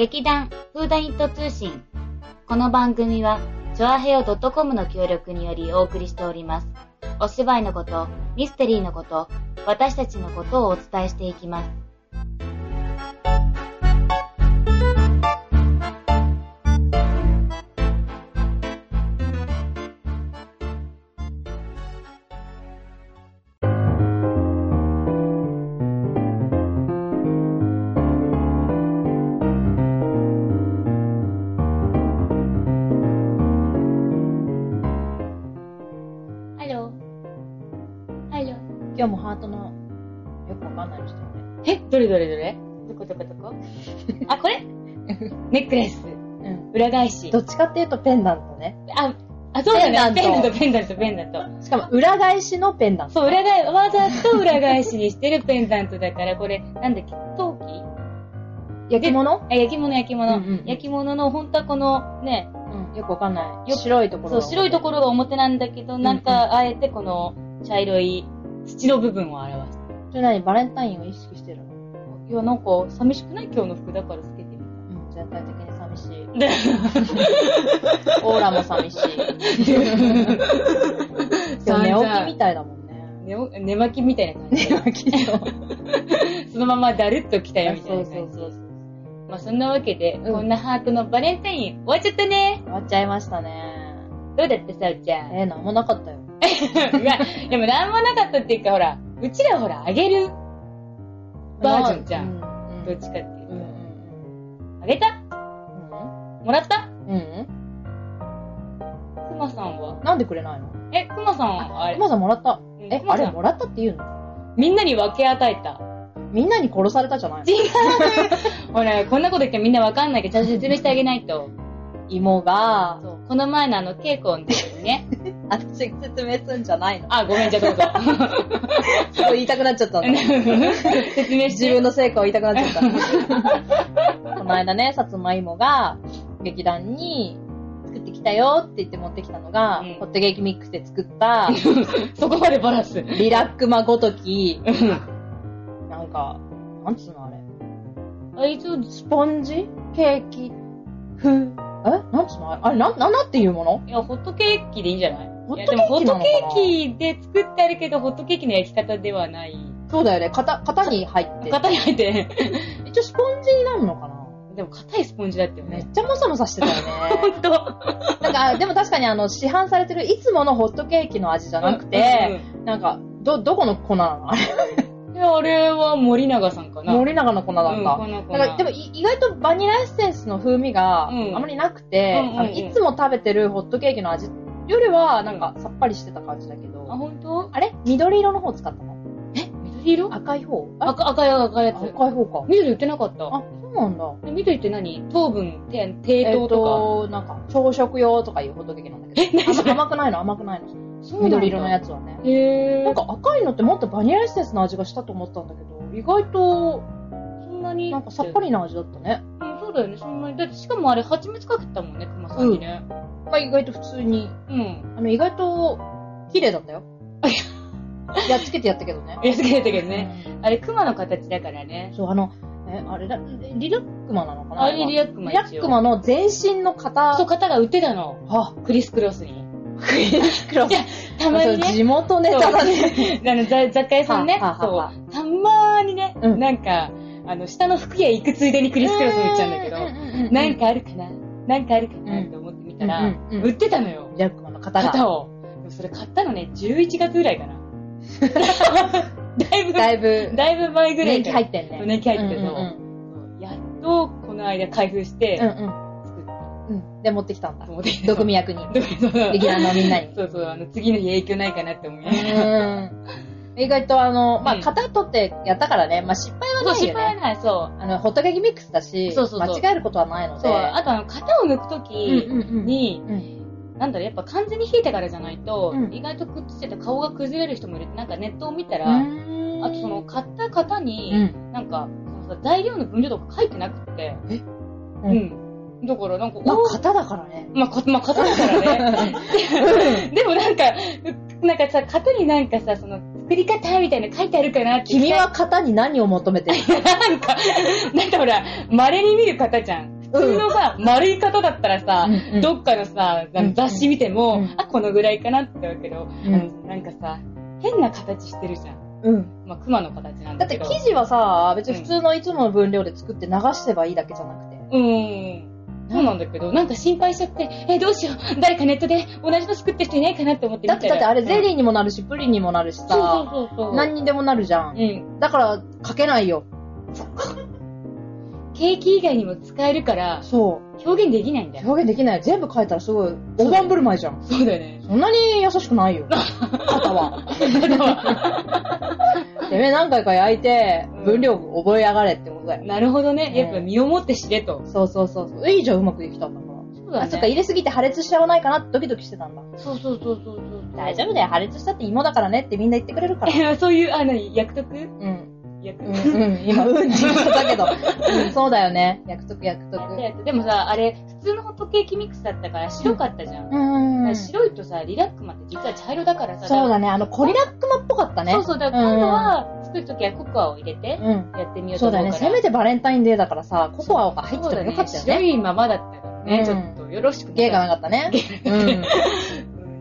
劇団フーダニット通信。この番組は、チョアヘオ .com の協力によりお送りしております。お芝居のこと、ミステリーのこと、私たちのことをお伝えしていきます。今日もハートのよくわかんないのし。え、どれどれどれ？どこどこどこ？あ、これ？ネックレス。うん。裏返し。どっちかっていうとペンダントね。あ、あ、そうだね。ペンダントペンダント、ペンダント、ペンダント。しかも裏返しのペンダント。そう、裏返、わざと裏返しにしてるペンダントだから、これ、なんだっけ、陶器？焼き物？あ、焼き物、焼き物。うん焼き物の、本当はこの、ね、うん。よくわかんない。よ白いところそう、が白いところが表なんだけど、なんか、あえてこの、茶色い土の部分を表す。それ何バレンタインを意識してるのいや、なんか、寂しくない？今日の服だからつけてみた。うん。全体的に寂しい。で オーラも寂しい。でも寝起きみたいだもんね。寝お寝巻きみたいな感じ。寝起きそう。そのままだるっと来たよみたいなそ感じ。うそうそう。まあそんなわけで、うんこんなハートのバレンタイン終わっちゃったね。終わっちゃいましたね。どうだったさおちゃん？えー、なんもなかったよ。いや、でもなんもなかったっていうかほら、うちらほらあげるバージョンじゃん。うん。どっちかっていうと。あげた？うん。もらった？うん。うんくまさんは？なんでくれないの？え、くまさん、あれ、熊さんもらった？うんえ、あれもらったって言うの？みんなに分け与えた。みんなに殺されたじゃない違う ほら、こんなこと言ってみんな分かんないけど、ちゃんと説明してあげないと。芋が。この前のあの、稽古の時にね。私が説明すんじゃないの？あ、ごめん、じゃあどうぞ。そう言いたくなっちゃったの。説明。自分の成果を言いたくなっちゃった。この間ね、さつまいもが劇団に作ってきたよって言って持ってきたのが、うんホットケーキミックスで作った、そこまでバラす。リラックマごとき、うんなんか、なんつうのあれ。あいつ、スポンジ？ケーキ？風。え？なんつうの？あれなん、なんだっていうもの？いや、ホットケーキでいいんじゃない？ホットいやでもホットケーキなのかな？ケーキで作ってあるけど、ホットケーキの焼き方ではない。そうだよね。型、型に入って。型に入って。一応スポンジになるのかな？でも硬いスポンジだったよね。めっちゃもさもさしてたよね。ほんと。なんか、でも確かにあの、市販されてるいつものホットケーキの味じゃなくて、なんか、ど、どこの粉なの？あれや、あれは森永さんかな。森永の粉なんだ。うん、この子なんかでもい意外とバニラエッセンスの風味があうんまりなくて、うんうんうんあのいつも食べてるホットケーキの味よりはなんかさっぱりしてた感じだけど、あ、ほんとあれ？緑色の方使ったの？え？緑色？赤い方？あ？赤、赤い赤いやつ。赤い方か。緑売ってなかった？あ、そうなんだ。で緑って何？糖分、低低えっ、糖とと、なんか、朝食用とかいうホットケーキなんだけど。え甘くないの？甘くないの？緑色のやつはね。へー。なんか赤いのってもっとバニラエッセンスの味がしたと思ったんだけど、意外と、そんなに。なんかさっぱりな味だったね。うん、そうだよね、そんなに。だって、しかもあれ、蜂蜜かけてたもんね、熊さんにね。まあ意外と普通に、うん。あの意外と、綺麗だったよ。やっつけてやったけどね。やつけてたけどね。うんあれ、熊の形だからね。そう、あの、え、あれだ、リラックマなのかなあれ、リラックマリラックマの全身の型。そう、型が売ってたの。あ、クリスクロスに。クリスクロス。たまにね。地元ネタだね。あの、雑雑貨屋さんね。そう。たまーにね、うんなんか、あの、下の服屋行くついでにクリスクロス売っちゃうんだけど、どなんかあるかな？なんかあるかな？と思ってみたら、売ってたのよ。リラックマの型が。型を。でもそれ買ったのね、11月ぐらいかな。だいぶ、だいぶ、だいぶ前ぐらい年季入ってんね。年季入ってるやっと、この間開封して、うん。うんで、持ってきたんだ毒味役に。劇団のみんなに。そうそう、あの、次の日影響ないかなって思いながら。うん。意外とあの、まあ、うん型取ってやったからね、まあ、失敗はそう、失ないよね。敗はない、そう。あの、ホットケーキミックスだし、そうそうそう間違えることはないので。そう、あとあの、型を抜くときに、うん。なんだろう、やっぱ完全に冷えてからじゃないと、うん意外とくっついてて顔が崩れる人もいるって、なんかネットを見たら、うんあとその、買った型うに、ん。なんか、材料の分量とか書いてなくって、ううん。だからなんか、まあ、お型だからね。まあ、かまあ、型だからね。でもなんか、なんかさ、型になんかさ、その、送り方みたいなの書いてあるかなって。君は型に何を求めてる なんか、なんかほら、稀に見る方じゃん。普通のさ、丸い方だったらさ、うんうんどっかのさ、雑誌見ても、うんあ、このぐらいかなってわけど、んあのなんかさ、変な形してるじゃん。うん。まあ、熊の形なんだってだけど。生地はさ、別に普通のいつもの分量で作って流せばいいだけじゃなくて。うーん。そうなんだけど、なんか心配しちゃって、え、どうしよう。誰かネットで同じの作ってる人いないかなって思ってだってだってあれゼリーーにもなるし、プリンにもなるしそうさ、そうそうそう。何にでもなるじゃん。うん。だから、書けないよ。ケーキ以外にも使えるから、そ表現できないんだう。よ。表現できない。全部書いたらすごい、大盤振る舞いじゃん。そうだよね。そんなに優しくないよ。肩は。てめえ何回か焼いてうん、分量覚えやがれってことだよ。なるほどね。ねやっぱ身をもって知れと。そうそうそうそう。いいじゃん、うまくできたんだから。そうあ、そっか、入れすぎて破裂しちゃわないかなってドキドキしてたんだ。そうそうそうそうそう。大丈夫だよ、破裂したって芋だからねってみんな言ってくれるから。え そういう、あの、役得うん。役うん、うん、今、うんって言ったけど。うん、そうだよね。約束、約束。でもさ、あれ、普通のホットケーキミックスだったから白かったじゃん。うんうん。白いとさ、リラックマって実は茶色だからさ。そうだね、あの、コリラックマっぽかったね。そうそう、だから今度は作るときはココアを入れてうん。やってみようとそうだよね、思うから。せめてバレンタインデーだからさ、ココアが入ってたらよかったよね。白いままだったからね、うんちょっとよろしく芸がなかったね。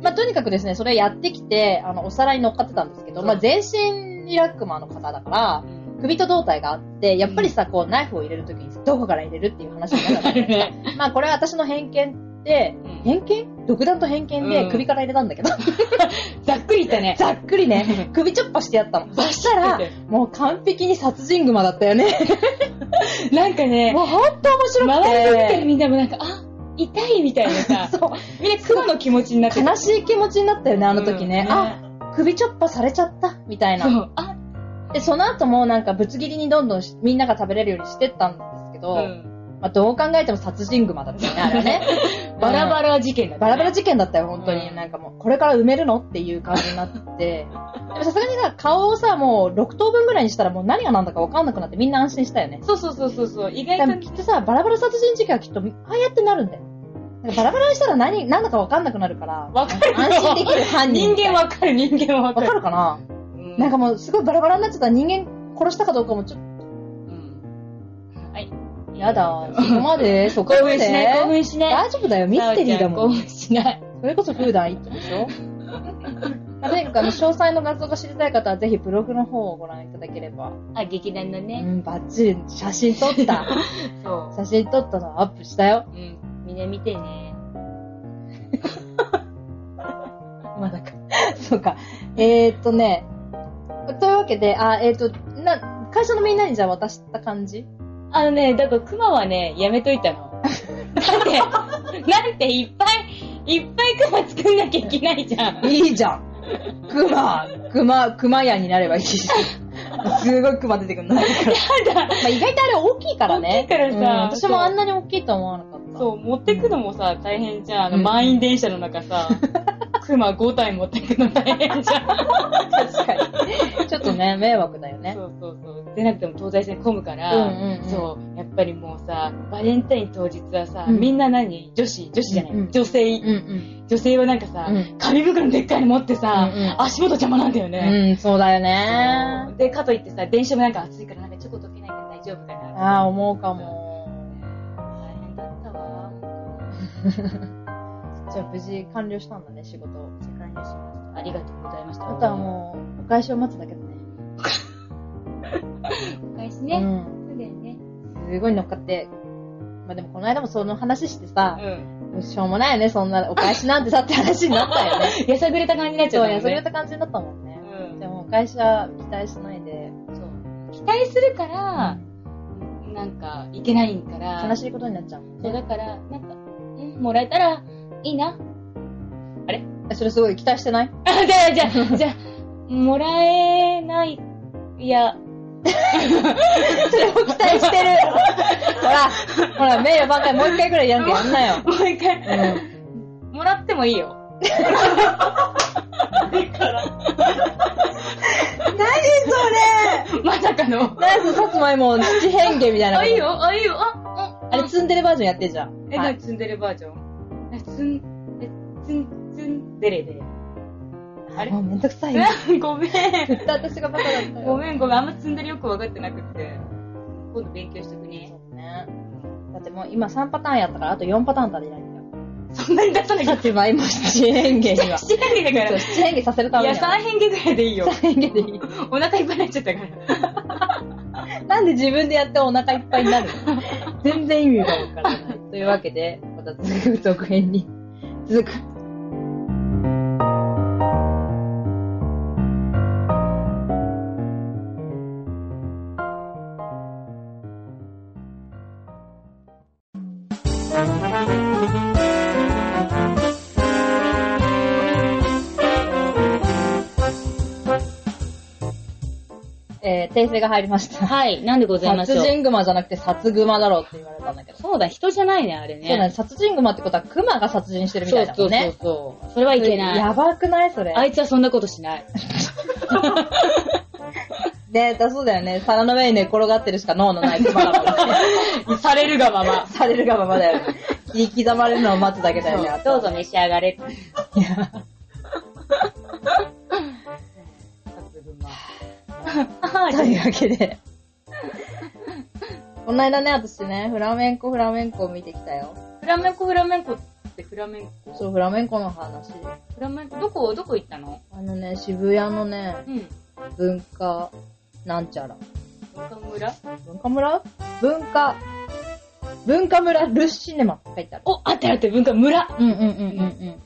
まあ、とにかくですね、それやってきて、あの、お皿に乗っかってたんですけど、まあ、全身リラックマの方だから、首と胴体があって、やっぱりさ、こう、ナイフを入れるときにどこから入れるっていう話になったんだよね。まあ、これは私の偏見で、うん偏見？独断と偏見でうん首から入れたんだけど、ざっくり言ったね。ざっくりね、首ちょっぱしてやったの。そしたら、もう完璧に殺人熊だったよね。なんかね、もうほんと面白く周りで見てるて。みんなもなんか、あ、痛いみたいなさ、そう。みんな熊の気持ちになって悲しい気持ちになったよね、あの時ね。うんあ、首ちょっぱされちゃった、みたいな。あ、で、その後もなんかぶつ切りにどんどんしみんなが食べれるようにしてったんですけど、うんまあ、どう考えても殺人熊だったよね、あれはね。バラバラ事件だったねバラバラ事件だったよ、本当に。うんなんかもう、これから埋めるの？っていう感じになって。さすがにさ、顔をさ、もう6等分ぐらいにしたらもう何が何だか分かんなくなってみんな安心したよね。そうそうそうそうそう、意外ときっとさ、バラバラ殺人事件はきっと、ああやってなるんだよ。バラバラにしたら何、何だか分かんなくなるから、わかるよ安心できる犯人人間わかる、人間わわかる。かるかな、うんなんかもうすごいバラバラになっちゃったら人間殺したかどうかもちょっうんはい。と、やだ。そこまで、そこまで。興奮しない、興奮しない。大丈夫だよ、ミステリーだもん。興奮しない。それこそフーダン一丁でしょ？ま あとにかくあの、詳細の画像が知りたい方はぜひブログの方をご覧いただければ。あ、劇団のね。うん、バッチリ写真撮った。そ写真撮ったのアップしたよ。う。うん。みんな見てね。まだか。そうか。えーっとね。というわけで、あ、えーっと、な、会社のみんなにじゃあ渡した感じ？あのね、だから熊はね、やめといたの。だって、なんていっぱい、いっぱい熊作んなきゃいけないじゃん。いいじゃん。熊、熊、熊屋になればいいし。すごい熊出てくるの。まあ意外とあれ大きいからね。大きいからさうん私もあんなに大きいとは思わなかった。そう、持ってくのもさ、大変じゃん。あの、うん満員電車の中さ、熊5体持ってくの大変じゃん。確かに。ちょっとね、迷惑だよね。そうそうそう。でなくても東西線混むから、うんうんうんそぱりもうさ、バレンタイン当日はさ、うんみんな何？女子、女子じゃない、うんうん女性、うんうん。女性はなんかさ、うん紙袋でっかいの持ってさ、うんうん足元邪魔なんだよね。うん、そうだよね。で、かといってさ、電車もなんか暑いからなんかチョコ溶けないから大丈夫かな。ああ、思うかも。大変だったわ。じゃあ無事完了したんだね、仕事。世界にしました。ありがとうございました。あとはもう、お返しを待つだけだね。お返しね。うん。すごい乗っかって。まあでもこの間もその話してさ、うしょうもないよね、そんなお返しなんてさって話になったよね。ん。やさぐれた感じになっちゃったね。やそれた感じになったもんね。うんでもお返しは期待しないで、そう。期待するから、なんか、いけないから。悲しいことになっちゃうもんそう、ね。だから、なんか、うん、もらえたら、いいな。えそれすごい期待してない？あ、じゃあ、じゃあ、じゃあ、もらえない、いや、それも期待してるほら、ほら、名誉挽回もう一回ぐらいやんけやんなよ。もう一回、うん。もらってもいいよ。何それまさかの。何そのさつまいも七変化みたいな。あ、いい。よ、あ、いいよ、あ、あ、あれ、ツンデレバージョンやってんじゃん。え、はい何積んでるバージョンえ、つん、え、つん、つん、でれでれ。あれ？もうめんどくさいよ。ごめん。絶対私がバカだったよ。ごめんごめん。あんま積んだりよく分かってなくて。今度勉強しとくね。そうね。だってもう今3パターンやったから、あと4パターン足りないんだよ。そんなに出さなきゃ。だって前も七変化には。してないんだから。七変化させるたいや、めには。3変化ぐらいでいいよ。三変化でいい。お腹いっぱいになっちゃったから。なんで自分でやってお腹いっぱいになるの？全然意味がわからない。というわけで、また続く続編に続く。訂正が入りました。はい、なんでございましょう。殺人熊じゃなくて殺熊だろうって言われたんだけど。そうだ、人じゃないね、あれね。そうだね、殺人熊ってことは熊が殺人してるみたいだもんね。そうそうそう。それはいけない。やばくない？それ。あいつはそんなことしない。ねだそうだよね。皿の上に寝転がってるしか脳のない熊だからね。されるがまま。されるがままだよね。切り刻まれるのを待つだけだよね。どうぞ召し上がれ。いやというわけで。この間ね、私ね、フラメンコフラメンコを見てきたよ。フラメンコフラメンコってフラメンコ？そう、フラメンコの話。フラメンコ、どこ、どこ行ったの？あのね、渋谷のね、うん。文化、なんちゃら。岡村？文化村？文化、文化村ルシネマって書いてある。お、あってあって、文化村？うんうんうんうんうん。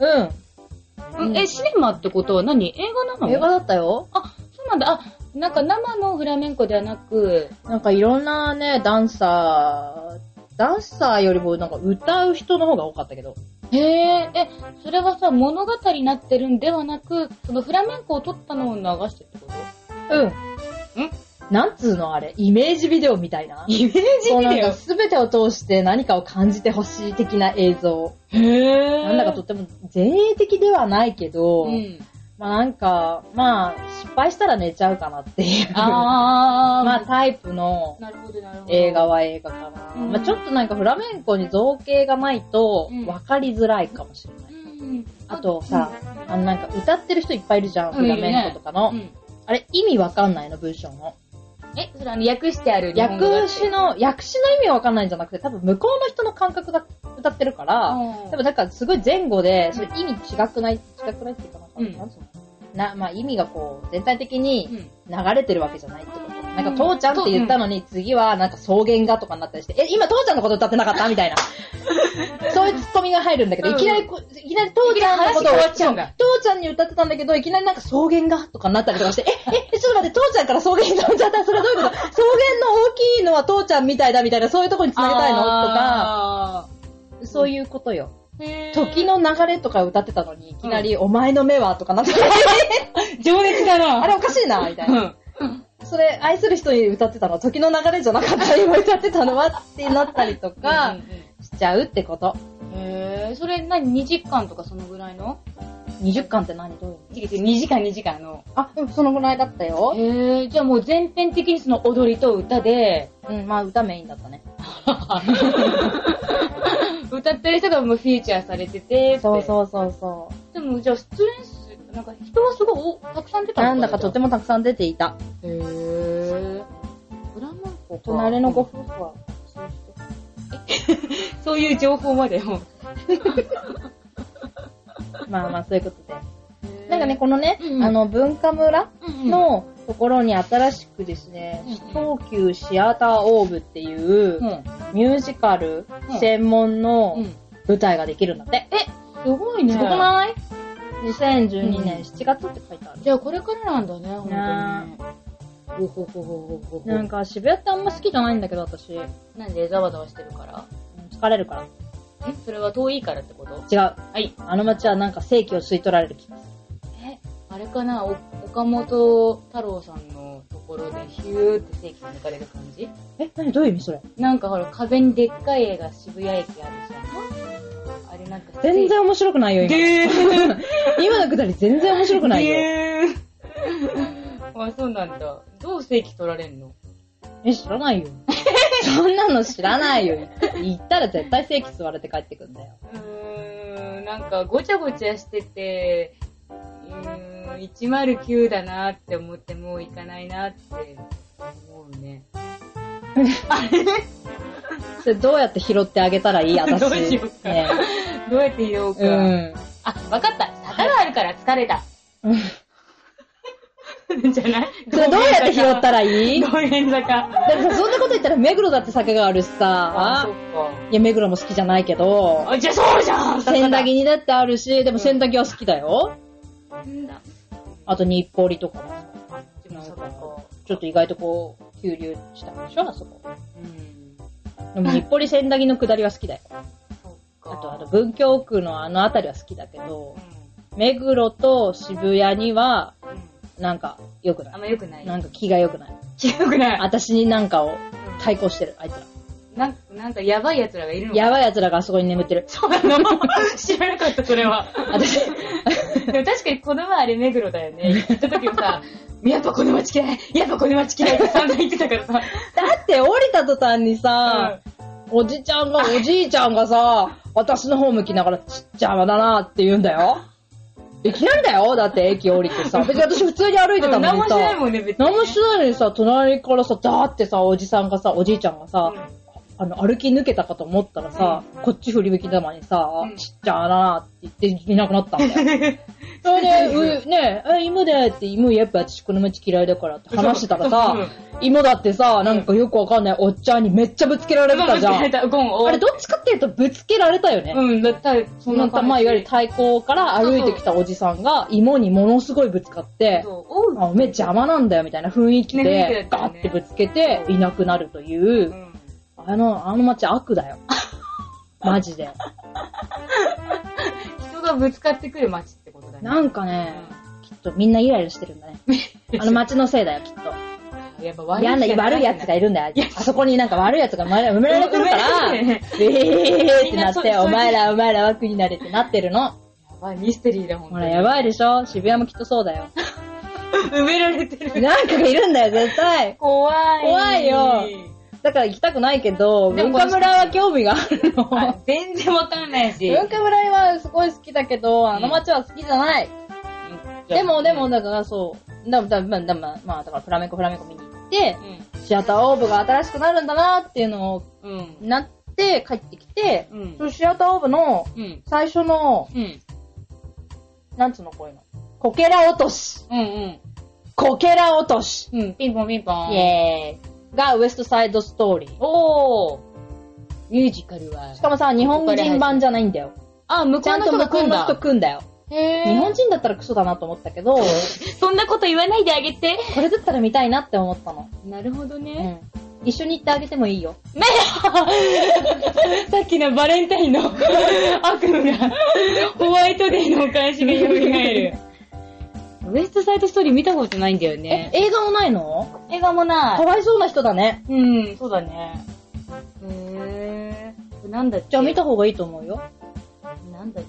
うん。うんえ、シネマってことは何？映画なの？映画だったよ。あ、そうなんだ。あ、なんか生のフラメンコではなく、なんかいろんなね、ダンサー、ダンサーよりもなんか歌う人の方が多かったけど。へえ、え、それはさ、物語になってるんではなく、そのフラメンコを撮ったのを流してってこと？うん。なんつうのあれ、イメージビデオみたいな？イメージそうなんかビデオ全てを通して何かを感じてほしい的な映像。へえ。なんだかとっても前衛的ではないけど、うん。まあなんか、まあ失敗したら寝ちゃうかなっていう。まあタイプの。映画は映画かな。うんまあちょっとなんかフラメンコに造形がないとうん分かりづらいかもしれない。うん。あとさ、あのなんか歌ってる人いっぱいいるじゃん、うんフラメンコとかの。うん。あれ意味わかんないの、文章の。え、それあの、訳してある日本語訳詞の、訳詞の意味わかんないんじゃなくて、多分向こうの人の感覚が歌ってるから、うん。多分だからすごい前後で、それ意味違くない、違くないっていうかなんか、うんなまあ意味がこう、全体的にうん。流れてるわけじゃないってこと。なんか、父ちゃんって言ったのに、次はなんか草原がとかになったりして、え、今父ちゃんのこと歌ってなかった？みたいな。そういうツッコミが入るんだけど、うん。いきなりいきなり父ちゃんのことを、いきなり話変わっちゃうんだ。父ちゃんに歌ってたんだけど、いきなりなんか草原がとかになったりとかして、え、え、ちょっと待って、父ちゃんから草原に飛んじゃったそれはどういうこと？草原の大きいのは父ちゃんみたいだみたいな、そういうとこに繋げたいの？とか、あそういうことよ。ーへー。時の流れとか歌ってたのに、いきなり、お前の目はとかなって、情熱だな。あれおかしいな、みたいな。うん。それ、愛する人に歌ってたの？は時の流れじゃなかった、今歌ってたのは？ってなったりとかうんうんしちゃうってこと。うんへーそれ何 ?2 時間とかそのぐらいの？20巻って何？どういう？の違う違う、2時間2時間の。あ、うん、そのぐらいだったよ。へえ、じゃあもう全編的にその踊りと歌で、うん、まあ歌メインだったね。歌ってる人がもうフィーチャーされてて、そうう。そうそうそう。でもじゃあ出演数、なんか人はすごいおたくさん出たの？なんだかとてもたくさん出ていた。へーブラマンコか。隣のご夫婦は、そういう情報までも。まあまあそういうことで。なんかね、このね、うんあの、文化村うん、のところに新しくですね、うん東急シアターオーブっていううん、ミュージカル専門のうん。舞台ができるんだって。すごいね。すごくない ?2012 うん年7月って書いてある。じゃあこれからなんだね、ほんとに。ねほほほほほほほ。なんか渋谷ってあんま好きじゃないんだけど、私。うんなんでざわざわしてるから。疲れるから。えそれは遠いからってこと？違う。はい。あの街はなんか正気を吸い取られる気がすえ、あれかな？お岡本太郎さんのところでヒューって正規に抜かれる感じ？る。え、何？どういう意味それ？なんかほら、壁にでっかい絵が渋谷駅あるじゃん。あれなんか全然面白くないよ、今。でー 今のくだり全然面白くないよ。でー あ、そうなんだ。どう正規取られんの？え、知らないよ。そんなの知らないよ。行ったら絶対正規吸われて帰ってくんだよ。うーん、なんかごちゃごちゃしてて、う109だなって思ってもう行かないなって思うね。それどうやって拾ってあげたらいい？私。どうしようかねどうやって言おうか。うん。あ、わかった。坂があるから疲れた。う んじゃない？それどうやって拾ったらいい？道玄坂。でもさ、そんなこと言ったら目黒だって酒があるしあ、そさっ、いや、目黒も好きじゃないけどか。、あ、じゃあそうじゃん千駄木にだってあるし、でも千駄木は好きだよ。なんだ？あと日暮里とかもさ、あ、でも坂か。ちょっと意外とこう、急流したんでしょあそこ。うん。でも日暮里千駄木の下りは好きだよ。そっか。あと、あと文京区のあの辺りは好きだけどう、ん。目黒と渋谷には、うん。なんか、良くなんい。あま良くない。なんか気が良くない。良くない。私になんかをうん対抗してる、あいつら。なんなんかやばい奴らがいるのやい。ばい奴らがあそこに眠ってる。そうなの知らなかった、それは。私、でも確かにこの前あれ目黒だよね。行った時もさ、やっぱこの街嫌いやっぱこの街嫌いって散々言ってたからさ。だって降りた途端にさ、おじちゃんが、おじいちゃんがさ、私の方向きながら、ちっちゃまだなって言うんだよ。いきなりだよだって駅降りてさ。別に私普通に歩いてたのに何もしないさ。もんね、別に。何もしないのにさ、隣からさ、だーってさ、おじさんがさ、おじいちゃんがさ、あの、歩き抜けたかと思ったらさ、こっち振り向きざまにさ、うんちっちゃななって言っていなくなったんだよ。それで、うねえ、え芋だよって、芋やっぱ私この街嫌いだからって話してたらさうん、芋だってさ、なんかよくわかんないおっちゃんにめっちゃぶつけられてたじゃん。あれどっちかっていうとぶつけられたよね。うん、だったら、そんな感じ。まあ、いわゆる対向から歩いてきたおじさんが芋にものすごいぶつかって、そう、おう。あ、おめえ邪魔なんだよみたいな雰囲気で、ガッてぶつけていなくなるというう、んあの、あの街悪だよ。マジで。人がぶつかってくる街ってことだね。なんかね、きっとみんなイライラしてるんだね。あの街のせいだよ、きっと。やっぱ悪い嫌な、悪い奴がいるんだよ。あそこになんか悪い奴が埋められてるから、えーってなって、お前らお前ら枠になれってなってるの。やばい、ミステリーだ、ほんとに。ほら、やばいでしょ？渋谷もきっとそうだよ。埋められてる。なんかがいるんだよ、絶対。怖い。怖いよだから行きたくないけど、文化村は興味があるの。あ全然わかんないし。文化村はすごい好きだけど、あの街は好きじゃない。でも、でも、だからそう、だだだだまあ、まあ、だからフラメンコフラメンコ見に行って、シアターオーブが新しくなるんだなっていうのを。なって帰ってきて、うんそのシアターオーブのうん。最初の、うん。なんつうのこういうの。こけら落とし。うん。うん。こけら落とし。うん。ピンポンピンポン。イェーイ。がウエストサイドストーリー。おー。ミュージカルは。しかもさ、日本人版じゃないんだよ。あ、向ちゃんと向こうの人組んだよ。へー日本人だったらクソだなと思ったけど、そんなこと言わないであげて。これだったら見たいなって思ったの。なるほどうね。ん。一緒に行ってあげてもいいよ。ね さっきのバレンタインの悪夢が、ホワイトデーのお返しが蘇る。ウエストサイドストーリー見たことないんだよえね、。映画もないの？映画もかなわいそうな人だね。い。うん、そうだね。へー。なんだっけ？じゃあ見た方がいいと思うよ。なんだっ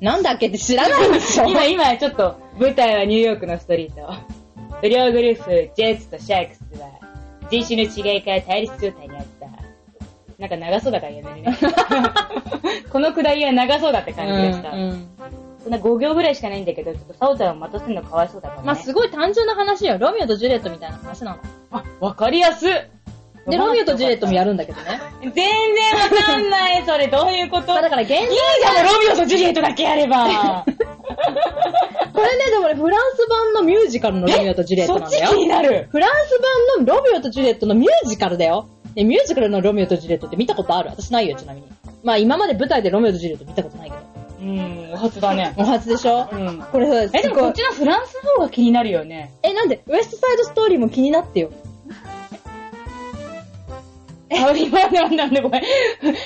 なんだっけって知らないでしょけ今、今、ちょっと、舞台はニューヨークのストリート。不良グループ、ジェッツとシャークスは、人種の違いから対立状態にあった。なんか長そうだからやめるね。このくだりは長そうだって感じがした。うんうんそんな5行ぐらいしかないんだけど、ちょっとサオちゃんを待たせるのかわいそうだからね。まあすごい単純な話よ。ロミオとジュリエットみたいな話なの。あ、わかりやすっで、ロミオとジュリエットもやるんだけどね。全然わかんない、それどういうこと？まあだから現いいじゃん、ロミオとジュリエットだけやれば。これね、でもね、フランス版のミュージカルのロミオとジュリエッそっちトなんだよ。気になる。フランス版のロミオとジュリエットのミュージカルだよ。え、ミュージカルのロミオとジュリエットって見たことある？私ないよ、ちなみに。まあ今まで舞台でロミオとジュリエット見たことないけど。うん、お初だね。お初でしょ？うん。これさ、え、ですもこっちのフランスの方が気になるよね。え、なんで？ウエストサイドストーリーも気になってよ。あ、今なんなんだ、これ。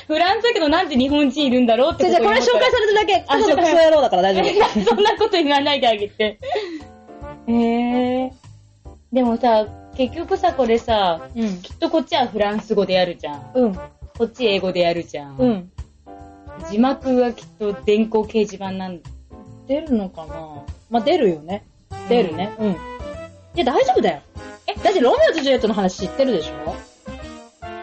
フランスだけどなんで日本人いるんだろうってじゃあじゃあこれ紹介されただけ、あただのクソ野郎だから大丈夫。れ そんなこと言わないであげて。へえ。でもさ、結局さ、これさ、うん。きっとこっちはフランス語でやるじゃん。うん。こっち英語でやるじゃん。うん。字幕はきっと電光掲示板なんだ。出るのかな？まあ、出るよね。出るね。うん。いや、大丈夫だよ。えだってロミオとジュリエットの話知ってるでしょ？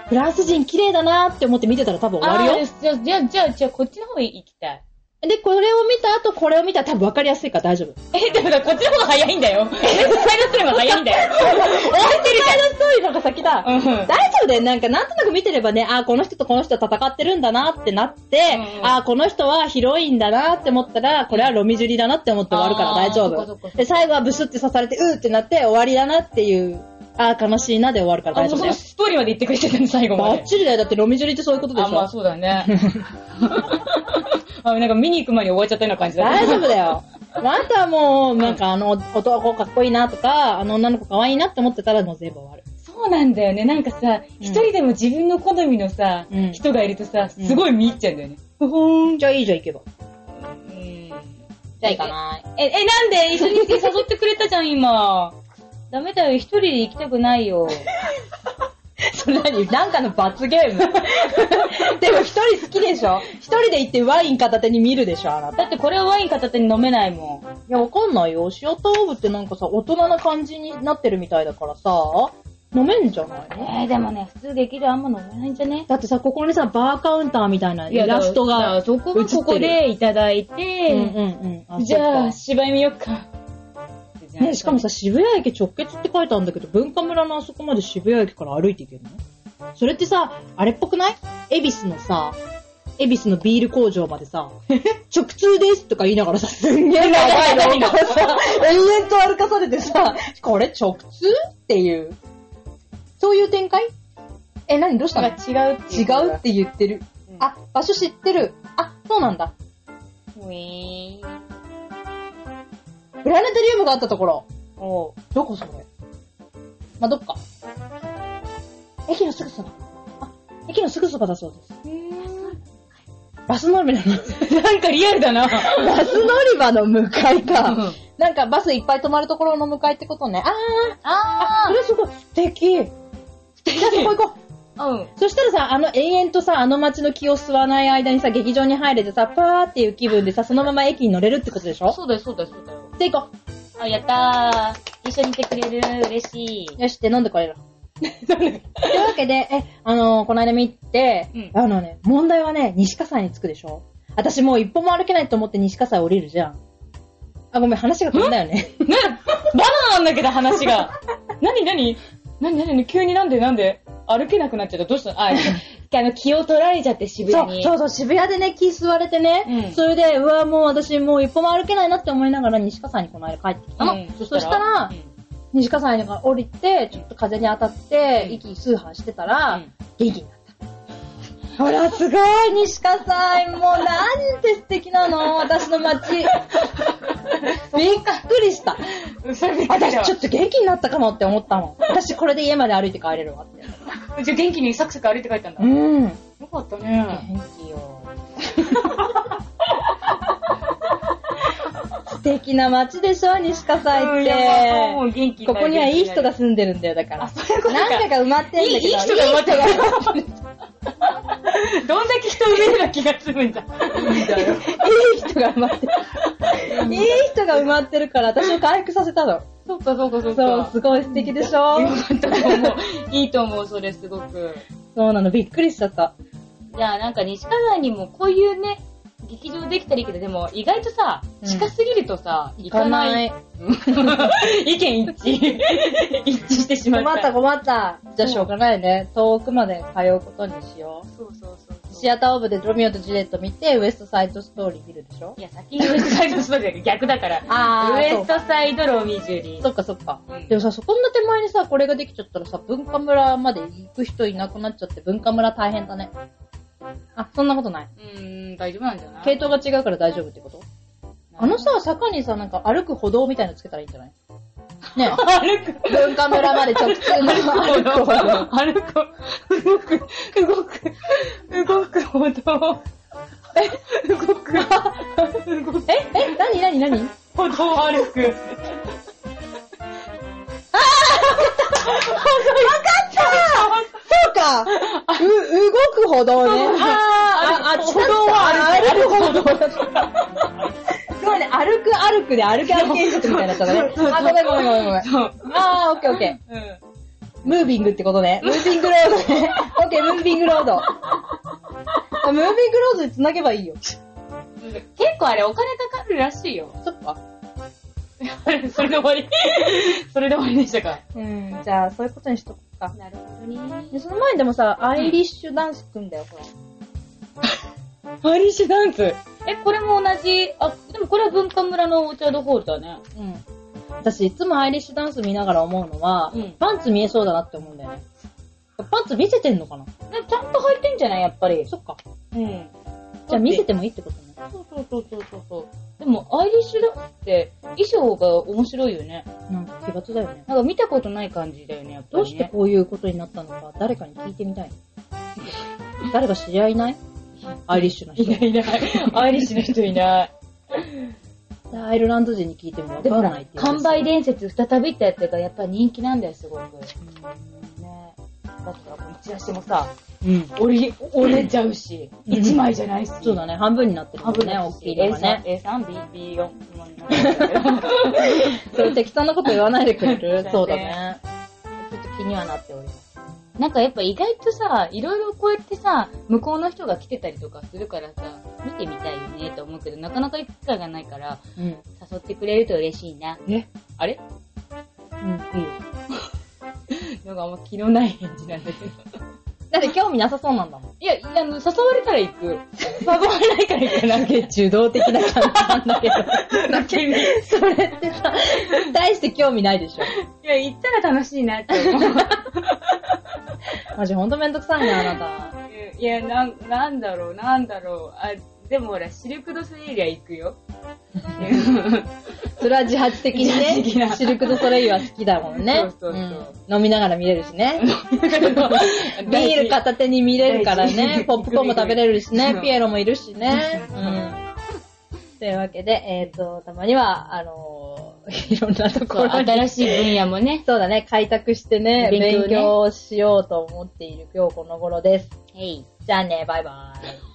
フランス人綺麗だなーって思って見てたら多分終わるよ。あ、じゃあ、じゃあ、じゃあ、こっちの方行きたい。で、これを見た後、これを見たら多分分かりやすいから大丈夫。え、でもさ、こっちの方が早いんだよ。サイドストーリーも早いんだよ。終わってるサイドストーリーの方が先だ。うん大丈夫だよ。なんか、なんとなく見てればね、あーこの人とこの人は戦ってるんだなってなって、うんあーこの人はヒロインだなって思ったら、これはロミジュリだなって思って終わるから大丈夫。で、最後はブスって刺されて、うーってなって終わりだなっていう、あー悲しいなで終わるからあ、大丈夫だよ。もうそのストーリーまで言ってくれてたね、最後までバッ。チリだよ。だってロミジュリってそういうことでしあ、まょあ。そうだね。あ、なんか見に行く前に終わっちゃったような感じだ大丈夫だよ。まああとはもう、なんかあの男かっこいいなとか、あの女の子かわいいなって思ってたらもう全部終わる。そうなんだよね。なんかさ、一人でも自分の好みのさ、うん人がいるとさ、すごい見入っちゃうんだよね。ふほーん。じゃあいいじゃん、行けば。うんじゃあ行かない。え、え、なんで一緒に誘ってくれたじゃん、今。ダメだよ、一人で行きたくないよ。それ何？なんかの罰ゲーム？でも一人好きでしょ？一人で行ってワイン片手に見るでしょあなた。だってこれはワイン片手に飲めないもん。いや、わかんないよ。シアターオーブってなんかさ、大人な感じになってるみたいだからさ、飲めんじゃない？のえー、でもね、普通劇場あんま飲めないんじゃね？だってさ、ここにさ、バーカウンターみたいなイラストが。そこはここでいただいて、うんうんうん。じゃあ、芝居見よっか。かね、しかもさ、渋谷駅直結って書いてあるんだけど、文化村のあそこまで渋谷駅から歩いていけるの？それってさ、あれっぽくない？恵比寿のさ、恵比寿のビール工場までさ、直通ですとか言いながらさ、すんげえ長い廊下をさ、延々と歩かされてさ、これ直通っていう。そういう展開？え、何？どうしたの？違うっていう違うって言ってる。うんあ、場所知ってる。あ、そうなんだ。ウィーン。プラネタリウムがあったところ。おうどこそれ？まあ、どっか。駅のすぐそば。あ、駅のすぐそばだそうです。バス乗り場の、なんかリアルだな。バス乗り場の向かいか。うんなんかバスいっぱい止まるところの向かいってことね。あー、あそれすごい素敵。じゃあそこ行こう。ー。うん。そしたらさ、あの延々とさ、あの街の気を吸わない間にさ、劇場に入れてさ、パーっていう気分でさ、そのまま駅に乗れるってことでしょ？そうだよ、そうだよ、そうだよ。で行こあ、やったー。一緒にいてくれる。嬉しい。う。よし、で飲んでこ れる。というわけで、え、あのーこの間見て、うんあのね、問題はね、西葛西に着くでしょ？私もう一歩も歩けないと思って西葛西降りるじゃん。あ、ごめん、話が飛んだよね。ね、バナナなんだけど話が。なになになになに急になんでなんで？歩けなくなっちゃった。どうした？のあ、あの、気を取られちゃって渋谷に。そうそう、渋谷でね、気吸われてね、うん。それで、うわ、もう私もう一歩も歩けないなって思いながら西葛西にこの間帰ってきたの。うん。そしたら、西葛西に降りて、ちょっと風に当たって、うん。息数波してたら、うん。元気になった。ほら、すごい、西葛西。もう、なんて素敵なの、私の街。びっくりした。私、ちょっと元気になったかもって思ったもん。私、これで家まで歩いて帰れるわって。じゃあ元気にサクサク歩いて帰ったんだ。ようん。かったね。元気よ。素敵な街でしょ、西葛西って。ここにはいい人が住んでるんだよ、だから。ういうか。なんかが埋まってんだけど。いい いい人が埋まってる どんだけ人埋めるような気がするんだ。いい人が埋まってる。いい人が埋まってるから、私を回復させたの。そうか、そうか、そうか。そう、すごい素敵でしょ？よかったと思う。いいと思う、それすごく。そうなの、びっくりしちゃった。じゃあなんか西葛西にもこういうね、劇場できたらいいけど、でも意外とさ、うん近すぎるとさ、行かない。意見一致。一致してしまった。困った困った。じゃあしょうがないね。遠くまで通うことにしよそうそうそうう。そう。シアターオブでロミオとジュレット見て、ウエストサイドストーリー見るでしょ？いや、先にウエストサイドストーリーだ逆だから。あウエストサイドロミジュリー。そっかそっか。うんでもさ、そこんな手前にさ、これができちゃったらさ、文化村まで行く人いなくなっちゃって、文化村大変だね。あ、そんなことない。うーん、大丈夫なんじゃない？系統が違うから大丈夫ってこと？あのさ、坂にさ、なんか歩く歩道みたいのつけたらいいんじゃない？ね 歩く。え。文化村まで直通の歩く歩道。歩く。動く。動く。動く歩道。え動く。動く。ええ何何何歩道を歩く。そうかう、動く歩道ね。あーあ、歩道は歩く歩く歩道。すごいね、歩く歩くで歩き歩き演説みたいになったね。あ、ごめんごめんごめんごめん。あー、オッケーオッケうん。ー。ムービングってことね。ムービングロードね。オッケー、ムービングロード。あムービングロードで繋げばいいよ。結構あれお金かかるらしいよ。そっか。それで終わり それで終わりでしたかうん、じゃあ、そういうことにしとくか。なるほどね。で、その前にでもさ、アイリッシュダンス組んだよ、ほら。アイリッシュダンス？え、これも同じ、あ、でもこれは文化村のオーチャードホールだね。うん。私、いつもアイリッシュダンス見ながら思うのは、うんパンツ見えそうだなって思うんだよね。パンツ見せてんのかな？えちゃんと履いてんじゃない？やっぱり。そっか。うん。じゃあ見せてもいいってことね。そうそうそうそうそうそう。でも、アイリッシュダンスって、衣装が面白いよね。なんか奇抜だよね。なんか見たことない感じだよね、やっぱり、ね。どうしてこういうことになったのか、誰かに聞いてみたい。誰か知り合いいない？アイリッシュの人。いないいない。アイリッシュの人いない。アイルランド人に聞いてもわかんないって、いう。完売伝説再びってやってるから、やっぱ人気なんだよ、すごく。ねだってこのチラシもさ、うん。折り、折れちゃうし、うん一枚じゃないし。そうだね、半分になってるもんね、大きいのがね。A3、B、B4。うんそれ適当なこと言わないでくれる？そうだねだね。ちょっと気にはなっております。なんかやっぱ意外とさ、いろいろこうやってさ、向こうの人が来てたりとかするからさ、見てみたいよねと思うけど、なかなか行く機会がないから、うん。誘ってくれると嬉しいな。え？あれ？うん、いいよ。なんかあんま気のない返事なんだけど。だって興味なさそうなんだもん。いや、あの、誘われたら行く。誘われないから行かなきゃ。受動的な感じなんだけど。それってさ、大して興味ないでしょ。いや、行ったら楽しいなって思う。マジほんとめんどくさいね、あなた。いや、なん、なんだろう、なんだろう。あ、でもほら、シルク・ドゥ・ソレイユは行くよ。それは自発的にね、シルク・ドゥ・ソレイユは好きだもんね。そうそうそううん飲みながら見れるしね。ビール片手に見れるから大ね事。ポップコーンも食べれるしねピエロもいるしね。うん。というわけで、えっ、と、たまには、あのー いろんなところに。新しい分野もね。そうだね、開拓してね、勉強ね勉強しようと思っている今日この頃です。へい。じゃあね、バイバイ。